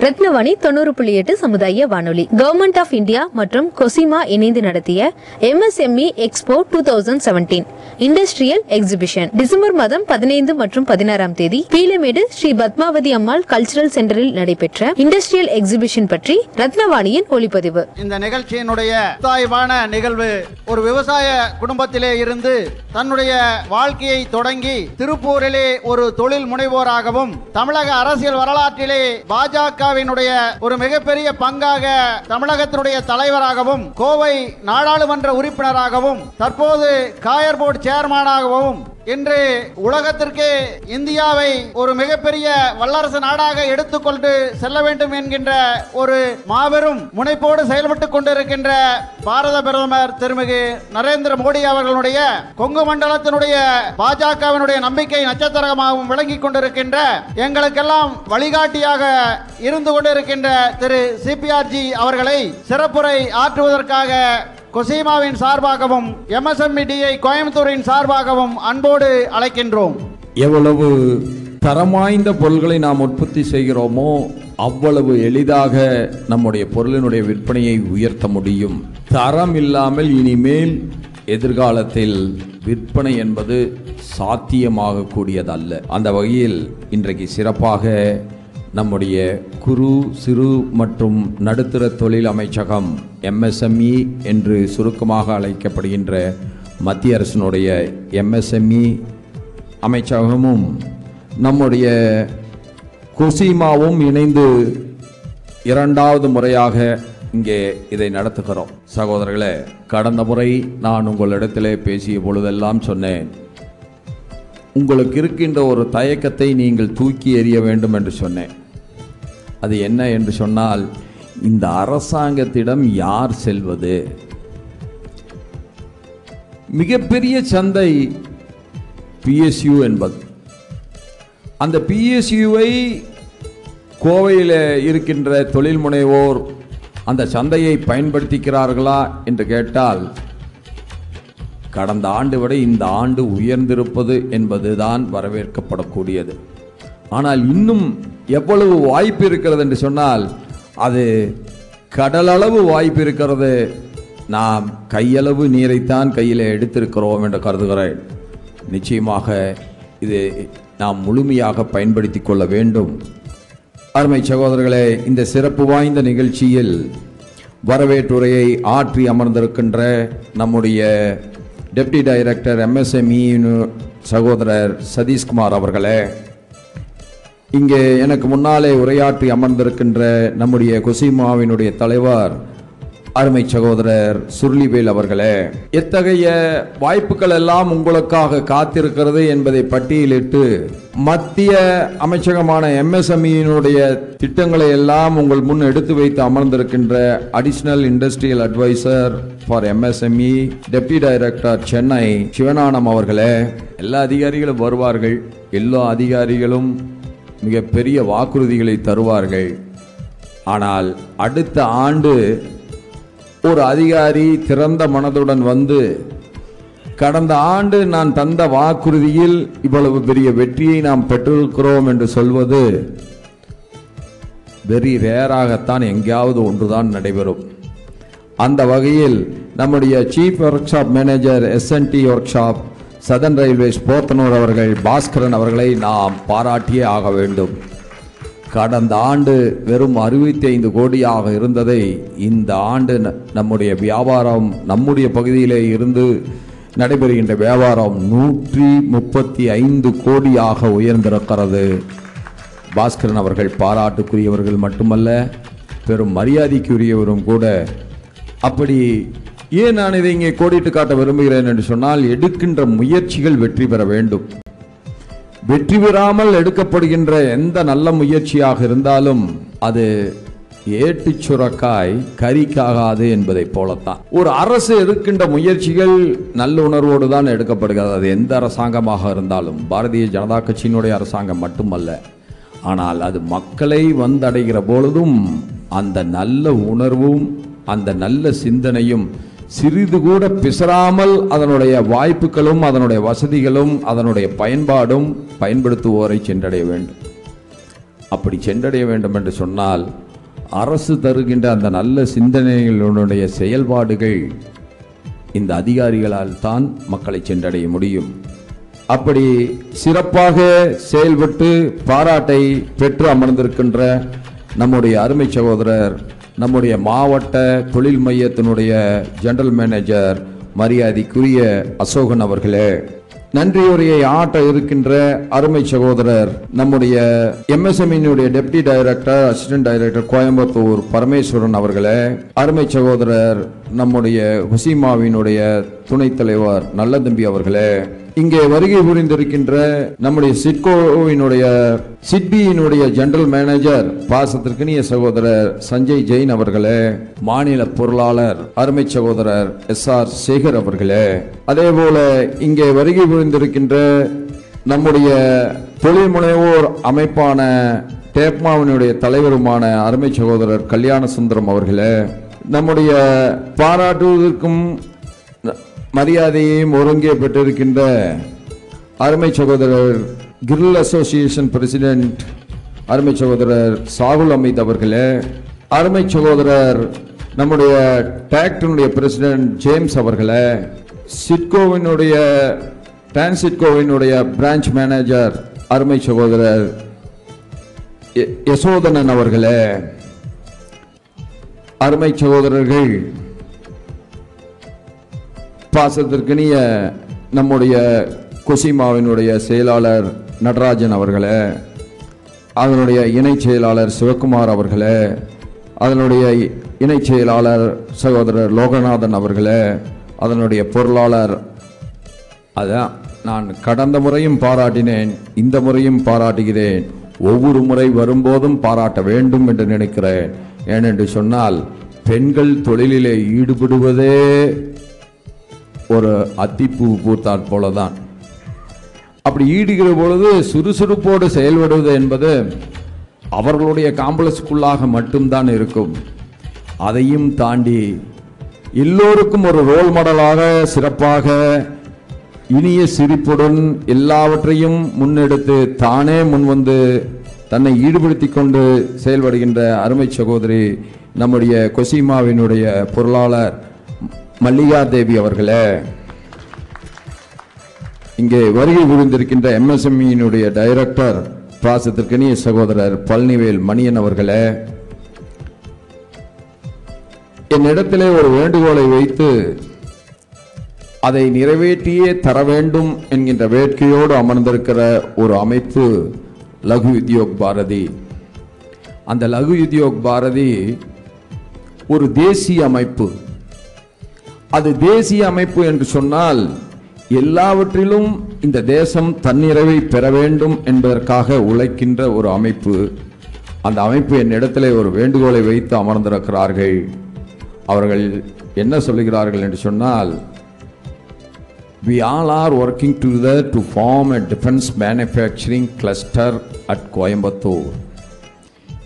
ரத்னவாணி தொண்ணூறு புள்ளி எட்டு சமுதாய வானொலி. கவர்மெண்ட் ஆஃப் இந்தியா மற்றும் கொசிமா இணைந்து நடத்திய M S M E expo two thousand seventeen industrial exhibition December மாதம் பதினைந்து மற்றும் பதினாறாம் தேதி பீலமேடு ஸ்ரீ பத்மாவதி அம்மாள் கல்ச்சரல் சென்டரில் நடைபெற்ற இண்டஸ்ட்ரியல் எக்ஸிபிஷன் பற்றி ரத்னவாணியின் ஒளிப்பதிவு. இந்த நிகழ்ச்சியினுடைய தாய்வான நிகழ்வு ஒரு விவசாய குடும்பத்திலே இருந்து தன்னுடைய வாழ்க்கையை தொடங்கி திருப்பூரிலே ஒரு தொழில் முனைவோராகவும் தமிழக அரசியல் வரலாற்றிலே பாஜக பாஜகவினுடைய ஒரு மிகப்பெரிய பங்காக தமிழகத்தினுடைய தலைவராகவும் கோவை நாடாளுமன்ற உறுப்பினராகவும் தற்போது காயர் போர்டு சேர்மனாகவும் இன்று உலகத்திற்கே இந்தியாவை ஒரு மிகப்பெரிய வல்லரசு நாடாக எடுத்துக்கொண்டு செல்ல வேண்டும் என்கின்ற ஒரு மாபெரும் முனைப்போடு செயல்பட்டுக் கொண்டிருக்கின்ற பாரத பிரதமர் திருமிகு நரேந்திர மோடி அவர்களுடைய கொங்கு மண்டலத்தினுடைய பாஜகவினுடைய நம்பிக்கை நட்சத்திரமாகவும் விளங்கிக் கொண்டிருக்கின்ற எங்களுக்கெல்லாம் வழிகாட்டியாக இருந்து கொண்டிருக்கின்ற திரு சிபிஆர்ஜி அவர்களை சிறப்புரை ஆற்றுவதற்காக கொசீமாவின் சார்பாகவும் எம்எஸ்எம்இடியை கோயம்புத்தூரின் சார்பாகவும் அன்போடு அழைக்கின்றோம். எவ்வளவு தரமாய்ந்த பொருள்களை நாம் உற்பத்தி செய்கிறோமோ அவ்வளவு எளிதாக நம்முடைய பொருளினுடைய விற்பனையை உயர்த்த முடியும். தரம் இல்லாமல் இனிமேல் எதிர்காலத்தில் விற்பனை என்பது சாத்தியமாக கூடியதல்ல அந்த வகையில் இன்றைக்கு சிறப்பாக நம்முடைய குறு சிறு மற்றும் நடுத்தர தொழில் அமைச்சகம் எம்எஸ்எம்இ என்று சுருக்கமாக அழைக்கப்படுகின்ற மத்திய அரசினுடைய எம்எஸ்எம்இ அமைச்சகமும் நம்முடைய கொசிமாவும் இணைந்து இரண்டாவது முறையாக இங்கே இதை நடத்துகிறோம். சகோதரர்களே கடந்த முறை நான் உங்களிடத்திலே பேசிய பொழுதெல்லாம் சொன்னேன் உங்களுக்கு இருக்கின்ற ஒரு தயக்கத்தை நீங்கள் தூக்கி எறிய வேண்டும் என்று சொன்னேன். அது என்ன என்று சொன்னால் இந்த அரசாங்கத்திடம் யார் செல்வது? மிகப்பெரிய சந்தை பிஎஸ்யூ என்பது. அந்த பிஎஸ்யூவை கோவையில் இருக்கின்ற தொழில் முனைவோர் அந்த சந்தையை பயன்படுத்திக்கிறார்களா என்று கேட்டால் கடந்த ஆண்டு விட இந்த ஆண்டு உயர்ந்திருப்பது என்பதுதான் வரவேற்கப்படக்கூடியது. ஆனால் இன்னும் எவ்வளவு வாய்ப்பு இருக்கிறது என்று சொன்னால் அது கடலளவு வாய்ப்பு இருக்கிறது. நாம் கையளவு நீரைத்தான் கையில் எடுத்திருக்கிறோம் என்று கருதுகிறேன். நிச்சயமாக இது நாம் முழுமையாக பயன்படுத்தி கொள்ள வேண்டும். அருமை சகோதரர்களே இந்த சிறப்பு வாய்ந்த நிகழ்ச்சியில் வரவேற்றுரையை ஆற்றி அமர்ந்திருக்கின்ற நம்முடைய டெப்டி டைரக்டர் எம்எஸ்எம்இ சகோதரர் சதீஷ்குமார் அவர்களே இங்கே எனக்கு முன்னாலே உரையாற்றி அமர்ந்திருக்கின்ற நம்முடைய கொசிமாவினுடைய தலைவர் அருமை சகோதரர் சுருளிவேல் அவர்களே எத்தகைய வாய்ப்புகள் எல்லாம் உங்களுக்காக காத்திருக்கிறது என்பதை பட்டியலிட்டு மத்திய அமைச்சகமான எம்எஸ்எம்இனுடைய திட்டங்களை எல்லாம் உங்கள் முன் எடுத்து வைத்து அமர்ந்திருக்கின்ற additional industrial adviser for M S M E deputy director Chennai Sivagnanam அவர்களே எல்லா அதிகாரிகளும் வருவார்கள். எல்லா அதிகாரிகளும் மிகப்பெரிய வாக்குறுதிகளை தருவார்கள். ஆனால் அடுத்த ஆண்டு ஒரு அதிகாரி திறந்த மனதுடன் வந்து கடந்த ஆண்டு நான் தந்த வாக்குறுதியில் இவ்வளவு பெரிய வெற்றியை நாம் பெற்றிருக்கிறோம் என்று சொல்வது வெறி ரேராகத்தான் எங்கேயாவது ஒன்றுதான் நடைபெறும். அந்த வகையில் நம்முடைய chief workshop manager S N T workshop southern railways Podanur அவர்கள் பாஸ்கரன் அவர்களை நாம் பாராட்டியே ஆக வேண்டும். கடந்த ஆண்டு வெறும் அறுபத்தி ஐந்து கோடியாக இருந்ததை இந்த ஆண்டு ந- நம்முடைய வியாபாரம் நம்முடைய பகுதியிலே இருந்து நடைபெறுகின்ற வியாபாரம் நூற்றி முப்பத்தி ஐந்து கோடியாக உயர்ந்திருக்கிறது. பாஸ்கரன் அவர்கள் பாராட்டுக்குரியவர்கள் மட்டுமல்ல பெரும் மரியாதைக்குரியவரும் கூட. அப்படி ஏன் நான் இதை இங்கே கோடிட்டு காட்ட விரும்புகிறேன் என்று சொன்னால் எடுக்கின்ற முயற்சிகள் வெற்றி பெற வேண்டும். வெற்றி பெறாமல் எடுக்கப்படுகின்ற எந்த நல்ல முயற்சியாக இருந்தாலும் அது ஏட்டுச் சுரக்காய் கறிக்காகாது என்பதைப் போலத்தான். ஒரு அரசு எடுக்கின்ற முயற்சிகள் நல்லுணர்வோடு தான் எடுக்கப்படுகிறது. அது எந்த அரசாங்கமாக இருந்தாலும் பாரதிய ஜனதா கட்சியினுடைய அரசாங்கம் மட்டுமல்ல. ஆனால் அது மக்களை வந்தடைகிற பொழுதும் அந்த நல்ல உணர்வும் அந்த நல்ல சிந்தனையும் சிறிது கூட பிசராமல் அதனுடைய வாய்ப்புகளும் அதனுடைய வசதிகளும் அதனுடைய பயன்பாடும் பயன்படுத்துவோரை சென்றடைய வேண்டும். அப்படி சென்றடைய வேண்டும் என்று சொன்னால் அரசு தருகின்ற அந்த நல்ல சிந்தனைகளுடைய செயல்பாடுகள் இந்த அதிகாரிகளால் தான் மக்களை சென்றடைய முடியும். அப்படி சிறப்பாக செயல்பட்டு பாராட்டை பெற்று அமர்ந்திருக்கின்ற நம்முடைய அருமை சகோதரர் நம்முடைய மாவட்ட தொழில் மையத்தினுடைய ஜெனரல் மேனேஜர் மரியாதைக்குரிய அசோகன் அவர்களே. நன்றியுரையை ஆட்ட இருக்கின்ற அருமை சகோதரர் நம்முடைய எம்எஸ்எம்இனுடைய deputy director assistant director Coimbatore Parameswaran அவர்களே. அருமை சகோதரர் நம்முடைய ஹுசிமாவினுடைய துணைத் தலைவர் நல்லதம்பி அவர்களே. இங்கே வருகை புரிந்திருக்கின்ற நம்முடைய சிட்கோவினுடைய சிட்பியினுடைய ஜெனரல் மேனேஜர் பாசத்திற்கினிய சகோதரர் சஞ்சய் ஜெயின் அவர்களே மாநில பொருளாளர் அருமை சகோதரர் எஸ் ஆர் சேகர் அவர்களே அதே போல இங்கே வருகை புரிந்திருக்கின்ற நம்முடைய தொழில் முனைவோர் அமைப்பான டேப்மாவினுடைய தலைவருமான அருமை சகோதரர் கல்யாண சுந்தரம் அவர்களே நம்முடைய பாராட்டுவதற்கும் மரியாதையையும் ஒருங்கே பெற்றிருக்கின்ற அருமை சகோதரர் கிரில் அசோசியேஷன் பிரசிடென்ட் அருமை சகோதரர் சாகுல் அமித் அவர்களே அருமை சகோதரர் நம்முடைய டேக்டினுடைய பிரசிடென்ட் ஜேம்ஸ் அவர்களே சிட்கோவினுடைய டிரான்சிட்கோவினுடைய பிரான்ச் மேனேஜர் அருமை சகோதரர் யசோதனன் அவர்களே அருமை சகோதரர்கள் பாசத்திற்கினிய நம்முடைய கொசிமாவினுடைய செயலாளர் நடராஜன் அவர்களே அதனுடைய இணைச் செயலாளர் சிவகுமார் அவர்களே அதனுடைய இணைச் செயலாளர் சகோதரர் லோகநாதன் அவர்களே அதனுடைய பொருளாளர் அதான் நான் கடந்த முறையும் பாராட்டினேன் இந்த முறையும் பாராட்டுகிறேன் ஒவ்வொரு முறை வரும்போதும் பாராட்ட வேண்டும் என்று நினைக்கிறேன். ஏனென்று சொன்னால் பெண்கள் தொழிலிலே ஈடுபடுவதே ஒரு அத்திப்பூ பூத்தாற் போலதான். அப்படி ஈடுகிற பொழுது சுறுசுறுப்போடு செயல்படுவது என்பது அவர்களுடைய காம்ப்ளெக்ஸுக்குள்ளாக மட்டும்தான் இருக்கும். அதையும் தாண்டி எல்லோருக்கும் ஒரு ரோல் மாடலாக சிறப்பாக இனிய சிரிப்புடன் எல்லாவற்றையும் முன்னெடுத்து தானே முன்வந்து தன்னை ஈடுபடுத்தி கொண்டு செயல்படுகின்ற அருமை சகோதரி நம்முடைய கொசிமாவினுடைய பொருளாளர் மல்லிகா தேவி அவர்களே இங்கே வருகை புரிந்திருக்கின்ற எம்எஸ்எம்இனுடைய டைரக்டர் பாசத்திற்கனிய சகோதரர் பழனிவேல் மணியன் அவர்களே என்னிடத்திலே ஒரு வேண்டுகோளை வைத்து அதை நிறைவேற்றியே தர வேண்டும் என்கின்ற வேட்கையோடு அமர்ந்திருக்கிற ஒரு அமைப்பு லகு உத்யோக் பாரதி. அந்த லகு உத்யோக் பாரதி ஒரு தேசிய அமைப்பு. அது தேசிய அமைப்பு என்று சொன்னால் எல்லாவற்றிலும் இந்த தேசம் தன்னிறைவை பெற வேண்டும் என்பதற்காக உழைக்கின்ற ஒரு அமைப்பு. அந்த அமைப்பு என்னிடத்தில் ஒரு வேண்டுகோளை வைத்து அமர்ந்திருக்கிறார்கள். அவர்கள் என்ன சொல்லுகிறார்கள் என்று சொன்னால் we all are working to the to form a defence manufacturing cluster at Coimbatore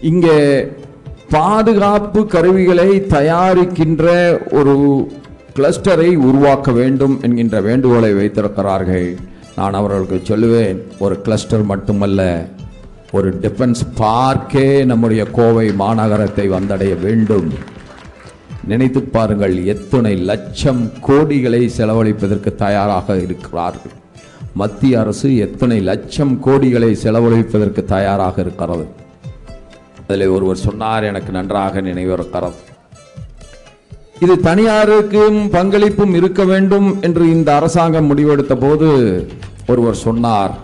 இங்கே பாதுகாப்பு கருவிகளை தயாரிக்கின்ற ஒரு கிளஸ்டரை உருவாக்க வேண்டும் என்கின்ற வேண்டுகோளை வைத்திருக்கிறார்கள். நான் அவர்களுக்கு சொல்லுவேன் ஒரு கிளஸ்டர் மட்டுமல்ல ஒரு டிஃபென்ஸ் பார்க்கே நம்முடைய கோவை மாநகரத்தை வந்தடைய வேண்டும். நினைத்து பாருங்கள் எத்தனை லட்சம் கோடிகளை செலவழிப்பதற்கு தயாராக இருக்கிறார்கள். மத்திய அரசு எத்தனை லட்சம் கோடிகளை செலவழிப்பதற்கு தயாராக இருக்கிறது. அதில் ஒருவர் சொன்னார் எனக்கு நன்றாக நினைவிருக்கிறது. இது தனியாருக்கும் பங்களிப்பும் இருக்க வேண்டும் என்று இந்த அரசாங்கம் முடிவெடுத்த போது ஒருவர் சொன்னார்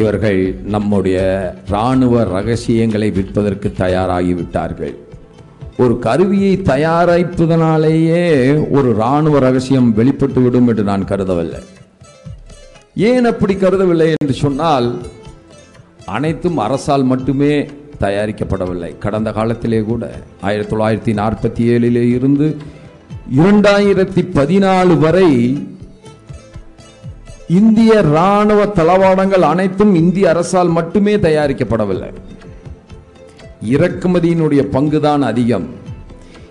இவர்கள் நம்முடைய இராணுவ ரகசியங்களை விற்பதற்கு தயாராகிவிட்டார்கள். ஒரு கருவியை தயாரிப்பதனாலேயே ஒரு இராணுவ ரகசியம் வெளிப்பட்டு விடும் என்று நான் கருதவில்லை. ஏன் அப்படி கருதவில்லை என்று சொன்னால் அனைத்தும் அரசால் மட்டுமே தயாரிக்கப்படவில்லை. கடந்த காலத்திலே கூட ஆயிரத்தி தொள்ளாயிரத்தி நாற்பத்தி ஏழிலே இருந்து இரண்டாயிரத்தி பதினாலு வரை இந்திய ராணுவ தளவாடங்கள் அனைத்தும் இந்திய அரசால் மட்டுமே தயாரிக்கப்படவில்லை. இறக்குமதியினுடைய பங்குதான் அதிகம்.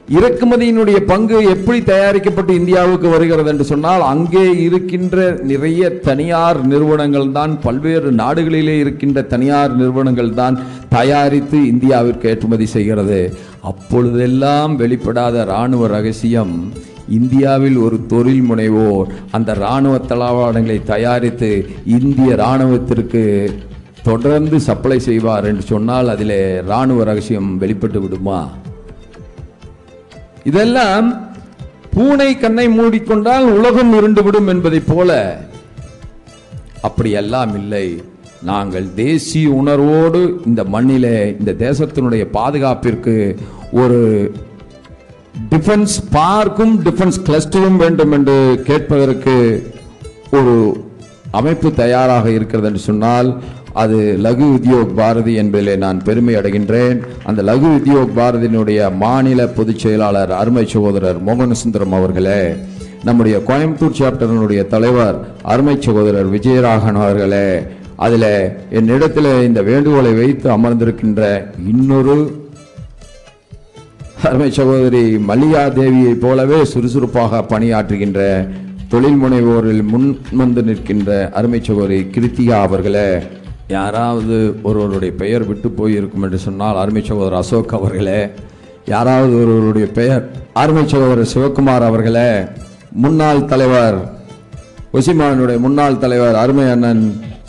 இறக்குமதியினுடைய பங்கு எப்படி தயாரிக்கப்பட்டு இந்தியாவுக்கு வருகிறது என்று சொன்னால் அங்கே இருக்கின்ற நிறைய தனியார் நிறுவனங்கள் தான் பல்வேறு நாடுகளிலே இருக்கின்ற தனியார் நிறுவனங்கள் தான் தயாரித்து இந்தியாவிற்கு ஏற்றுமதி செய்கிறது. அப்பொழுதெல்லாம் வெளிப்படாத இராணுவ ரகசியம் இந்தியாவில் ஒரு தொழில் முனைவோர் அந்த இராணுவ தளவாடங்களை தயாரித்து இந்திய இராணுவத்திற்கு தொடர்ந்து சப்ளை செய்வார் என்று சொன்னால் அதில் இராணுவ ரகசியம் வெளிப்பட்டு விடுமா? இதெல்லாம் பூனை கண்ணை மூடிக்கொண்டால் உலகம் இருண்டுவிடும் என்பதைப் போல அப்படியெல்லாம் இல்லை. நாங்கள் தேசிய உணர்வோடு இந்த மண்ணிலே இந்த தேசத்தினுடைய பாதுகாப்பிற்கு ஒரு டிஃபென்ஸ் பார்க்கும் டிஃபென்ஸ் கிளஸ்டரும் வேண்டும் என்று கேட்பதற்கு ஒரு அமைப்பு தயாராக இருக்கிறது என்று சொன்னால் அது லகு உத்யோக் பாரதி என்பதிலே நான் பெருமை அடைகின்றேன். அந்த லகு உத்யோக் பாரதியினுடைய மாநில பொதுச் செயலாளர் அருமை சகோதரர் மோகனசுந்தரம் அவர்களே நம்முடைய கோயம்புத்தூர் சாப்டரினுடைய தலைவர் அருமை சகோதரர் விஜயராகன் அவர்களே அதில் என்னிடத்தில் இந்த வேண்டுகோளை வைத்து அமர்ந்திருக்கின்ற இன்னொரு அருமை சகோதரி மல்லிகா தேவியைப் போலவே சுறுசுறுப்பாக பணியாற்றுகின்ற தொழில் முனைவோரில் முன் வந்து நிற்கின்ற அருமை சகோதரி கிருத்திகா அவர்களே யாராவது ஒருவருடைய பெயர் விட்டு போயிருக்கும் என்று சொன்னால் அருமை சகோதரர் அசோக் அவர்களே யாராவது ஒருவருடைய பெயர் அருமை சகோதரர் சிவகுமார் அவர்களே முன்னாள் தலைவர் ஒசிமானுடைய முன்னாள் தலைவர் அருமை அண்ணன்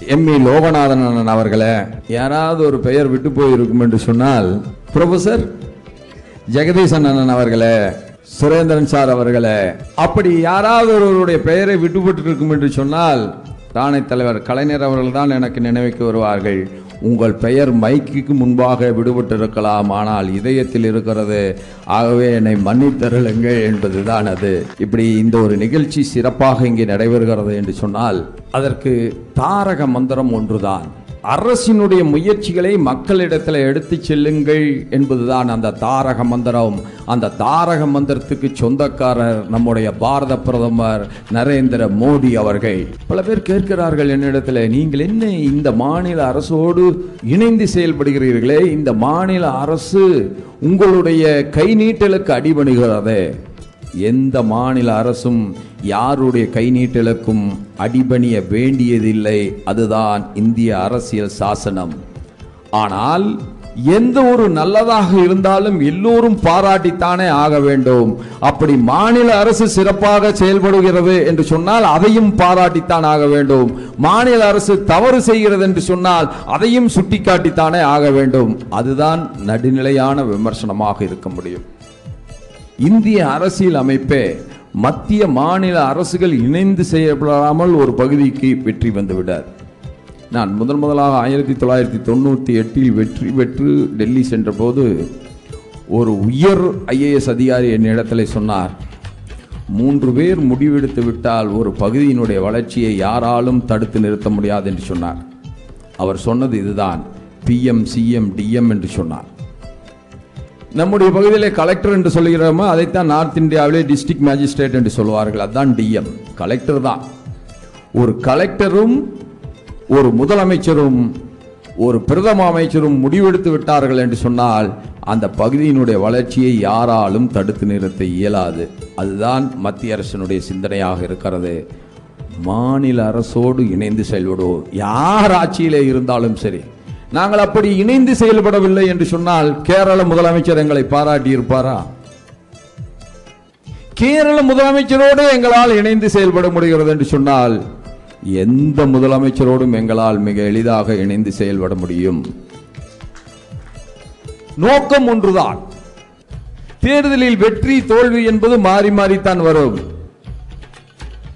எம் இ லோகநாதன் அண்ணன் அவர்களே யாராவது ஒரு பெயர் விட்டு போயிருக்கும் என்று சொன்னால் ப்ரொஃபசர் ஜெகதீசன் அண்ணன் அவர்களே சுரேந்திரன் சார் அவர்களே அப்படி யாராவது ஒருவருடைய பெயரை விட்டுப்பட்டு இருக்கும் என்று சொன்னால் தானே தலைவர் கலைஞர் அவர்கள் தான் எனக்கு நினைவுக்கு வருவார்கள். உங்கள் பெயர் மைக்குக்கு முன்பாக விடுபட்டு இருக்கலாம் ஆனால் இதயத்தில் இருக்கிறது. ஆகவே என்னை மன்னித்தருளுங்கள் என்பதுதான் அது. இப்படி இந்த ஒரு நிகழ்ச்சி சிறப்பாக இங்கே நடைபெறுகிறது என்று சொன்னால் அதற்கு தாரக மந்திரம் ஒன்றுதான். அரசினுடைய முயற்சிகளை மக்களிடத்தில் எடுத்து செல்லுங்கள் என்பதுதான் அந்த தாரக மந்திரம். அந்த தாரக மந்திரத்துக்கு சொந்தக்காரர் நம்முடைய பாரத பிரதமர் நரேந்திர மோடி அவர்கள். பல பேர் கேட்கிறார்கள் என்னிடத்தில் நீங்கள் என்ன இந்த மாநில அரசோடு இணைந்து செயல்படுகிறீர்களே? இந்த மாநில அரசு உங்களுடைய கை நீட்டலுக்கு அடிபணிகிறது. எந்த மாநில அரசும் யாருடைய கை நீட்டலுக்கும் அடிபணிய வேண்டியதில்லை. அதுதான் இந்திய அரசியல் சாசனம். ஆனால் எந்த ஒரு நல்லதாக இருந்தாலும் எல்லோரும் பாராட்டித்தானே ஆக வேண்டும். அப்படி மாநில அரசு சிறப்பாக செயல்படுகிறது என்று சொன்னால் அதையும் பாராட்டித்தான் ஆக வேண்டும். மாநில அரசு தவறு செய்கிறது என்று சொன்னால் அதையும் சுட்டிக்காட்டித்தானே ஆக வேண்டும். அதுதான் நடுநிலையான விமர்சனமாக இருக்க முடியும். இந்திய அரசியல் அமைப்பே மத்திய மாநில அரசுகள் இணைந்து செயல்படாமல் ஒரு பகுதிக்கு வெற்றி வந்துவிடார் நான் முதன் முதலாக ஆயிரத்தி தொள்ளாயிரத்தி தொண்ணூற்றி எட்டில் வெற்றி பெற்று டெல்லி சென்றபோது ஒரு உயர் ஐஏஎஸ் அதிகாரி என்னிடத்தில் சொன்னார் மூன்று பேர் முடிவெடுத்து விட்டால் ஒரு பகுதியினுடைய வளர்ச்சியை யாராலும் தடுத்து நிறுத்த முடியாது என்று சொன்னார். அவர் சொன்னது இதுதான் பிஎம் சிஎம் டிஎம் என்று சொன்னார். நம்முடைய பகுதியிலே கலெக்டர் என்று சொல்லுகிறோமோ அதைத்தான் நார்த் இந்தியாவிலே டிஸ்ட்ரிக்ட் மேஜிஸ்ட்ரேட் என்று சொல்வார்கள் அதுதான் டிஎம் கலெக்டர் தான். ஒரு கலெக்டரும் ஒரு முதலமைச்சரும் ஒரு பிரதம அமைச்சரும் முடிவெடுத்து விட்டார்கள் என்று சொன்னால் அந்த பகுதியினுடைய வளர்ச்சியை யாராலும் தடுத்து நிறுத்த இயலாது. அதுதான் மத்திய அரசினுடைய சிந்தனையாக இருக்கிறது. மாநில அரசோடு இணைந்து செயல்படுவோம். யார் ஆட்சியிலே இருந்தாலும் சரி. நாங்கள் அப்படி இணைந்து செயல்படவில்லை என்று சொன்னால் கேரள முதலமைச்சர் எங்களை பாராட்டி இருப்பாரா கேரள முதலமைச்சரோடு எங்களால் இணைந்து செயல்பட முடிகிறது என்று சொன்னால் எந்த முதலமைச்சரோடும் எங்களால் மிக எளிதாக இணைந்து செயல்பட முடியும். நோக்கம் ஒன்றுதான். தேர்தலில் வெற்றி தோல்வி என்பது மாறி மாறித்தான் வரும்.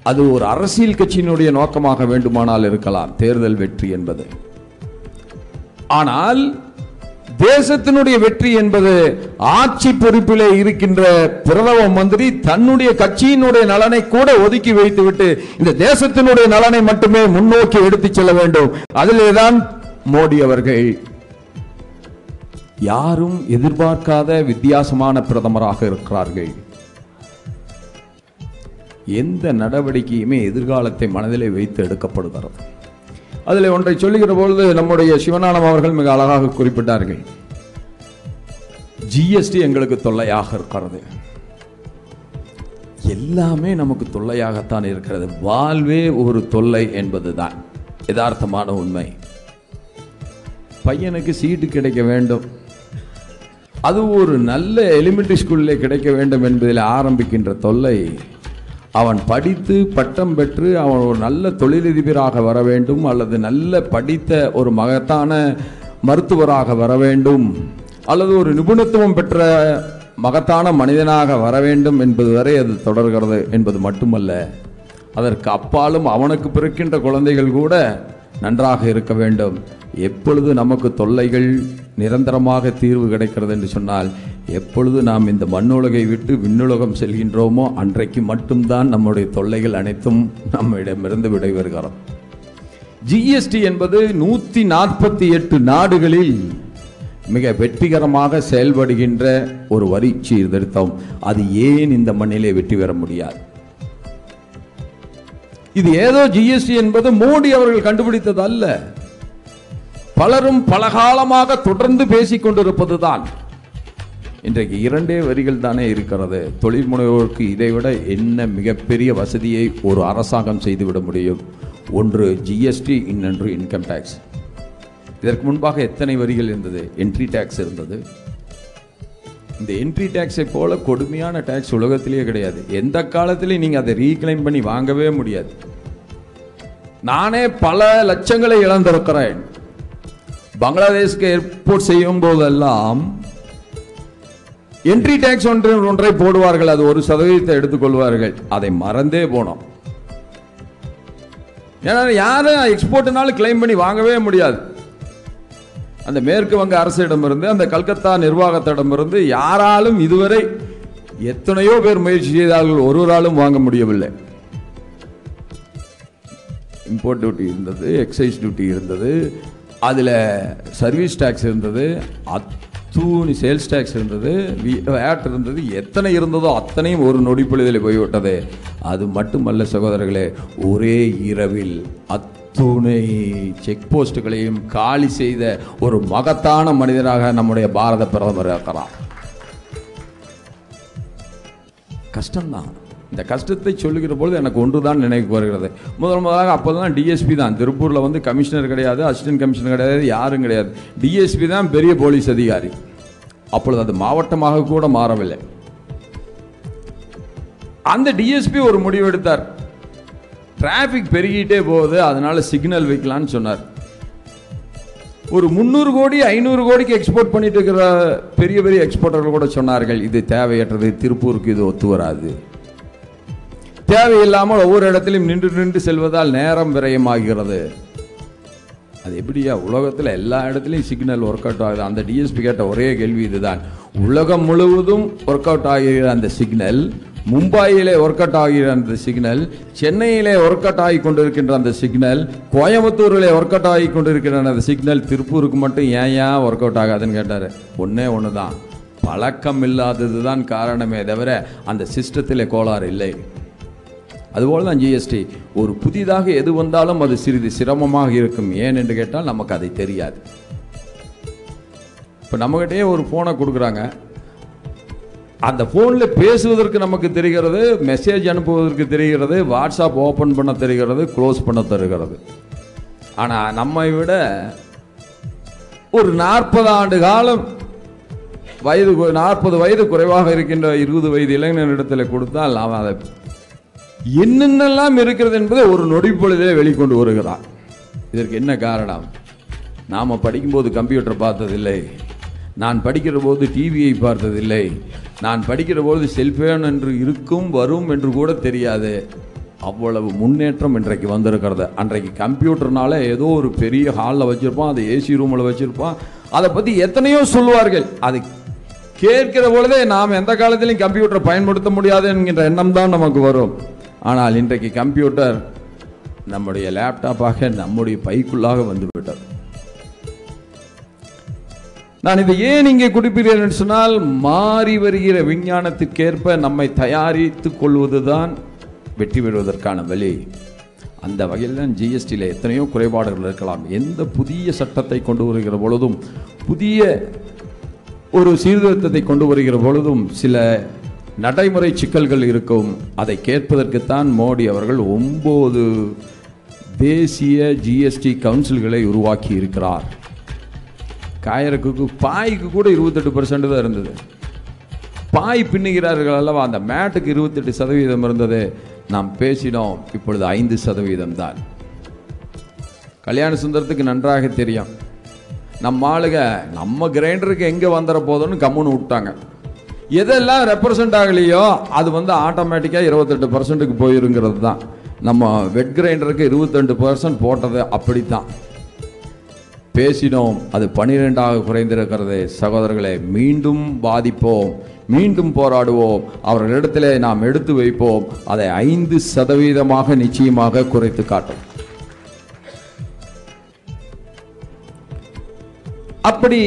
அது ஒரு அரசியல் கட்சியினுடைய நோக்கமாக வேண்டுமானால் இருக்கலாம். தேர்தல் வெற்றி என்பது. ஆனால் தேசத்தினுடைய வெற்றி என்பது ஆட்சி பொறுப்பிலே இருக்கின்ற பிரதம மந்திரி தன்னுடைய கட்சியினுடைய நலனை கூட ஒதுக்கி வைத்துவிட்டு இந்த தேசத்தினுடைய நலனை மட்டுமே முன்னோக்கி எடுத்துச் செல்ல வேண்டும். அதிலேதான் மோடி அவர்கள் யாரும் எதிர்பார்க்காத வித்தியாசமான பிரதமராக இருக்கிறார்கள். எந்த நடவடிக்கையுமே எதிர்காலத்தை மனதிலே வைத்து எடுக்கப்படுகிறது. அதில் ஒன்றை சொல்லுகிற பொழுது நம்முடைய சிவஞானம் அவர்கள் மிக அழகாக குறிப்பிட்டார்கள். ஜிஎஸ்டி எங்களுக்கு தொல்லையாக இருக்கிறது. எல்லாமே நமக்கு தொல்லையாகத்தான் இருக்கிறது. வாழ்வே ஒரு தொல்லை என்பதுதான். யதார்த்தமான உண்மை. பையனுக்கு சீட்டு கிடைக்க வேண்டும். அது ஒரு நல்ல எலிமெண்ட்ரி ஸ்கூலில் கிடைக்க வேண்டும் என்பதில் ஆரம்பிக்கின்ற தொல்லை அவன் படித்து பட்டம் பெற்று அவன் ஒரு நல்ல தொழிலதிபராக வர வேண்டும் அல்லது நல்ல படித்த ஒரு மகத்தான மருத்துவராக வர வேண்டும் அல்லது ஒரு நிபுணத்துவம் பெற்ற மகத்தான மனிதனாக வர வேண்டும் என்பது வரை அது தொடர்கிறது என்பது மட்டுமல்ல. அதற்கு அப்பாலும் அவனுக்கு பிறக்கின்ற குழந்தைகள் கூட நன்றாக இருக்க வேண்டும். எப்பொழுது நமக்கு தொல்லைகள் நிரந்தரமாக தீர்வு கிடைக்கிறது என்று சொன்னால் எப்பொழுது நாம் இந்த மண்ணுலகை விட்டு விண்ணுலகம் செல்கின்றோமோ அன்றைக்கு மட்டும்தான் நம்முடைய தொல்லைகள் அனைத்தும் நம்மிடமிருந்து விடைபெறுகிறோம் ஜிஎஸ்டி என்பது நூற்றி நாற்பத்தி எட்டு நாடுகளில் மிக வெற்றிகரமாக செயல்படுகின்ற ஒரு வரி சீர்திருத்தம். அது ஏன் இந்த மண்ணிலே வெற்றி பெற முடியாது? இது ஏதோ ஜிஎஸ்டி என்பது மோடி அவர்கள் கண்டுபிடித்தது அல்ல. பலரும் பல காலமாக தொடர்ந்து பேசிக் கொண்டிருப்பதுதான். இன்றைக்கு இரண்டே வரிகள் தானே இருக்கிறது. தொழில் முனைவோருக்கு இதைவிட என்ன மிகப்பெரிய வசதியை ஒரு அரசாங்கம் செய்துவிட முடியும்? ஒன்று ஜிஎஸ்டி இன்னொன்று இன்கம் டேக்ஸ் இதற்கு முன்பாக எத்தனை வரிகள் இருந்தது? என்ட்ரி டேக்ஸ் இருந்தது. இந்த என்ட்ரி டேக்ஸை போல கொடுமையான டேக்ஸ் உலகத்திலேயே கிடையாது. எந்த காலத்திலையும் நீங்கள் அதை ரீக்ளைம் பண்ணி வாங்கவே முடியாது. நானே பல லட்சங்களை இழந்திருக்கிறேன். பங்களாதேஷ்க்கு எக்ஸ்போர்ட் செய்யும் போதெல்லாம் என்ட்ரி டேக்ஸ் ஒன்று ஒன்றை போடுவார்கள். அது ஒரு சதவீதத்தை எடுத்துக்கொள்வார்கள் அதை மறந்தே போனோம். ஏன்னா யாரும் எக்ஸ்போர்ட்னாலும் கிளைம் பண்ணி வாங்கவே முடியாது. அந்த மேற்கு வங்க அரசிடமிருந்து அந்த கல்கத்தா நிர்வாகத்திடமிருந்து யாராலும் இதுவரை எத்தனையோ பேர் முயற்சி செய்தார்கள். ஒருவராலும் வாங்க முடியவில்லை. இம்போர்ட் டியூட்டி இருந்தது எக்ஸைஸ் டியூட்டி இருந்தது அதில் சர்வீஸ் டேக்ஸ் இருந்தது அத்தூணி சேல்ஸ் டேக்ஸ் இருந்தது வேட் இருந்தது எத்தனை இருந்ததோ அத்தனையும் ஒரு நொடிப்பொழுதில் போய்விட்டது. அது மட்டுமல்ல சகோதரர்களே ஒரே இரவில் அத்துணை செக் போஸ்ட்டுகளையும் காலி செய்த ஒரு மகத்தான மனிதனாக நம்முடைய பாரத பிரதமர் இருக்கிறார். கஷ்டம்தான். இந்த கஷ்டத்தை சொல்லுகிற பொழுது எனக்கு ஒன்று தான் நினைவுக்கு வருகிறது. முதல் முதலாக அப்போ தான் டிஎஸ்பி தான். திருப்பூரில் வந்து கமிஷனர் கிடையாது அசிஸ்டன்ட் கமிஷனர் கிடையாது யாரும் கிடையாது. டிஎஸ்பி தான் பெரிய போலீஸ் அதிகாரி. அப்பொழுது அது மாவட்டமாக கூட மாறவில்லை. அந்த டிஎஸ்பி ஒரு முடிவு எடுத்தார். டிராஃபிக் பெருகிட்டே போகுது அதனால சிக்னல் வைக்கலான்னு சொன்னார். ஒரு முந்நூறு கோடி ஐநூறு கோடிக்கு எக்ஸ்போர்ட் பண்ணிட்டு இருக்கிற பெரிய பெரிய எக்ஸ்போர்ட்டர்கள் கூட சொன்னார்கள் இது தேவையற்றது திருப்பூருக்கு இது ஒத்து வராது. தேவையில்லாமல் ஒவ்வொரு இடத்திலும் நின்று நின்று செல்வதால் நேரம் விரயமாகிறது. அது எப்படியா? உலகத்தில் எல்லா இடத்துலையும் சிக்னல் ஒர்க் அவுட் ஆகுது. அந்த டிஎஸ்பி கேட்ட ஒரே கேள்வி இதுதான். உலகம் முழுவதும் ஒர்க் அவுட் ஆகிற அந்த சிக்னல் மும்பாயிலே ஒர்க் அவுட் ஆகிற அந்த சிக்னல் சென்னையிலே ஒர்க் அவுட் ஆகி கொண்டிருக்கின்ற அந்த சிக்னல் கோயம்புத்தூரிலே ஒர்க் அவுட் ஆகி கொண்டிருக்கிற அந்த சிக்னல் திருப்பூருக்கு மட்டும் ஏன் ஏன் ஒர்க் அவுட் ஆகாதுன்னு கேட்டார். ஒன்றே ஒன்று தான் பழக்கம் இல்லாதது தான் காரணமே தவிர அந்த சிஸ்டத்தில் கோளாறு இல்லை. அதுபோல் தான் ஜிஎஸ்டி ஒரு புதிதாக எது வந்தாலும் அது சிறிது சிரமமாக இருக்கும். ஏன் என்று கேட்டால் நமக்கு அதை தெரியாது. இப்போ நம்மகிட்டயே ஒரு ஃபோனை கொடுக்குறாங்க. அந்த ஃபோனில் பேசுவதற்கு நமக்கு தெரிகிறது மெசேஜ் அனுப்புவதற்கு தெரிகிறது வாட்ஸ்அப் ஓப்பன் பண்ண தெரிகிறது க்ளோஸ் பண்ண தருகிறது. ஆனால் நம்மை விட ஒரு நாற்பது ஆண்டு காலம் வயது நாற்பது வயது குறைவாக இருக்கின்ற இருபது வயது இளைஞனிடத்தில் கொடுத்தால் அவன் அதை என்னென்னலாம் இருக்கிறது என்பதை ஒரு நொடி பொழுதிலே வெளிக்கொண்டு வருகிறார். இதற்கு என்ன காரணம்? நாம் படிக்கும்போது கம்ப்யூட்டர் பார்த்ததில்லை. நான் படிக்கிற போது டிவியை பார்த்ததில்லை. நான் படிக்கிற போது செல்ஃபோன் என்று இருக்கும் வரும் என்று கூட தெரியாது. அவ்வளவு முன்னேற்றம் இன்றைக்கு வந்திருக்கிறது. அன்றைக்கு கம்ப்யூட்டர்னால ஏதோ ஒரு பெரிய ஹாலில் வச்சுருப்பான் அதை ஏசி ரூமில் வச்சுருப்பான். அதை பற்றி எத்தனையோ சொல்லுவார்கள் அது கேட்கிற பொழுதே நாம் எந்த காலத்திலையும் கம்ப்யூட்டரை பயன்படுத்த முடியாது என்கின்ற எண்ணம் தான் நமக்கு வரும். ஆனால் இன்றைக்கு கம்ப்யூட்டர் நம்முடைய லேப்டாப்பாக நம்முடைய பைக்குள்ளாக வந்துவிட்டது. நான் இதை ஏன் இங்கே குறிப்பிடுகிறேன் என்று சொன்னால் மாறி வருகிற விஞ்ஞானத்திற்கேற்ப நம்மை தயாரித்துக் கொள்வதுதான் வெற்றி பெறுவதற்கான வழி. அந்த வகையில் தான் ஜிஎஸ்டியில் எத்தனையோ குறைபாடுகள் இருக்கலாம். எந்த புதிய சட்டத்தை கொண்டு வருகிற பொழுதும் புதிய ஒரு சீர்திருத்தத்தை கொண்டு வருகிற பொழுதும் சில நடைமுறை சிக்கல்கள் இருக்கும். அதை கேட்பதற்குத்தான் மோடி அவர்கள் ஒம்பது தேசிய ஜிஎஸ்டி கவுன்சில்களை உருவாக்கி இருக்கிறார். காயருக்கு பாய்க்கு கூட இருபத்தெட்டு பர்சன்ட் தான் இருந்தது. பாய் பின்னுகிறார்கள் அல்லவா? அந்த மேட்டுக்கு இருபத்தெட்டு சதவீதம் இருந்தது. நாம் பேசினோம். இப்பொழுது ஐந்து சதவீதம் தான். கல்யாண சுந்தரத்துக்கு நன்றாக தெரியும். நம்ம ஆளுக நம்ம கிரைண்டருக்கு எங்கே வந்துட போதும்னு கம்முன்னு விட்டாங்க. எதெல்லாம் ரெப்ரசன்ட் ஆகலையோ அது வந்து ஆட்டோமேட்டிக்காக இருபத்தெட்டு பர்சன்ட்டுக்கு போயிருங்கிறது தான். நம்ம வெட் கிரைண்டருக்கு இருபத்தெண்டு பர்சன்ட் போட்டது அப்படித்தான். பேசினோம் அது பனிரெண்டாக குறைந்திருக்கிறது. சகோதரர்களை மீண்டும் பாதிப்போம் மீண்டும் போராடுவோம். அவர்களிடத்தில் நாம் எடுத்து வைப்போம். அதை ஐந்து சதவீதமாக நிச்சயமாக குறைத்து காட்டும். அப்படி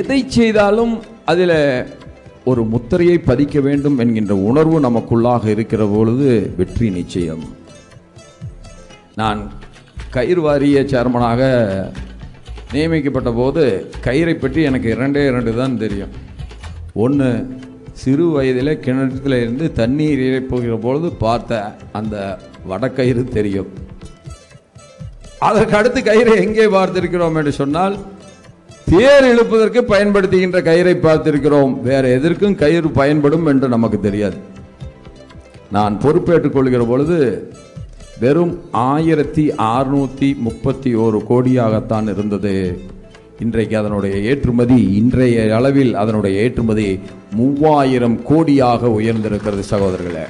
எதை செய்தாலும் அதில் ஒரு முத்திரையை பதிக்க வேண்டும் என்கின்ற உணர்வு நமக்குள்ளாக இருக்கிற பொழுது வெற்றி நிச்சயம். நான் கயிறு வாரிய சேர்மனாக நியமிக்கப்பட்ட போது கயிறை பற்றி எனக்கு இரண்டே இரண்டு தான் தெரியும். ஒன்று சிறு வயதில் கிணற்றில் இருந்து தண்ணீர் இறைப்புகிற பொழுது பார்த்த அந்த வடக்கயிறு தெரியும். அதற்கு அடுத்து கயிறை எங்கே பார்த்திருக்கிறோம் என்று சொன்னால் தேர் இழுப்பதற்கு பயன்படுத்துகின்ற கயிறை பார்த்திருக்கிறோம். வேற எதற்கும் கயிறு பயன்படும் என்று நமக்கு தெரியாது. நான் பொறுப்பேற்றுக் கொள்கிற பொழுது வெறும் ஆயிரத்தி அறுநூத்தி முப்பத்தி ஒரு கோடியாகத்தான் இருந்தது. இன்றைக்கு அதனுடைய ஏற்றுமதி இன்றைய அளவில் அதனுடைய ஏற்றுமதி மூவாயிரம் கோடியாக உயர்ந்திருக்கிறது சகோதரர்களே.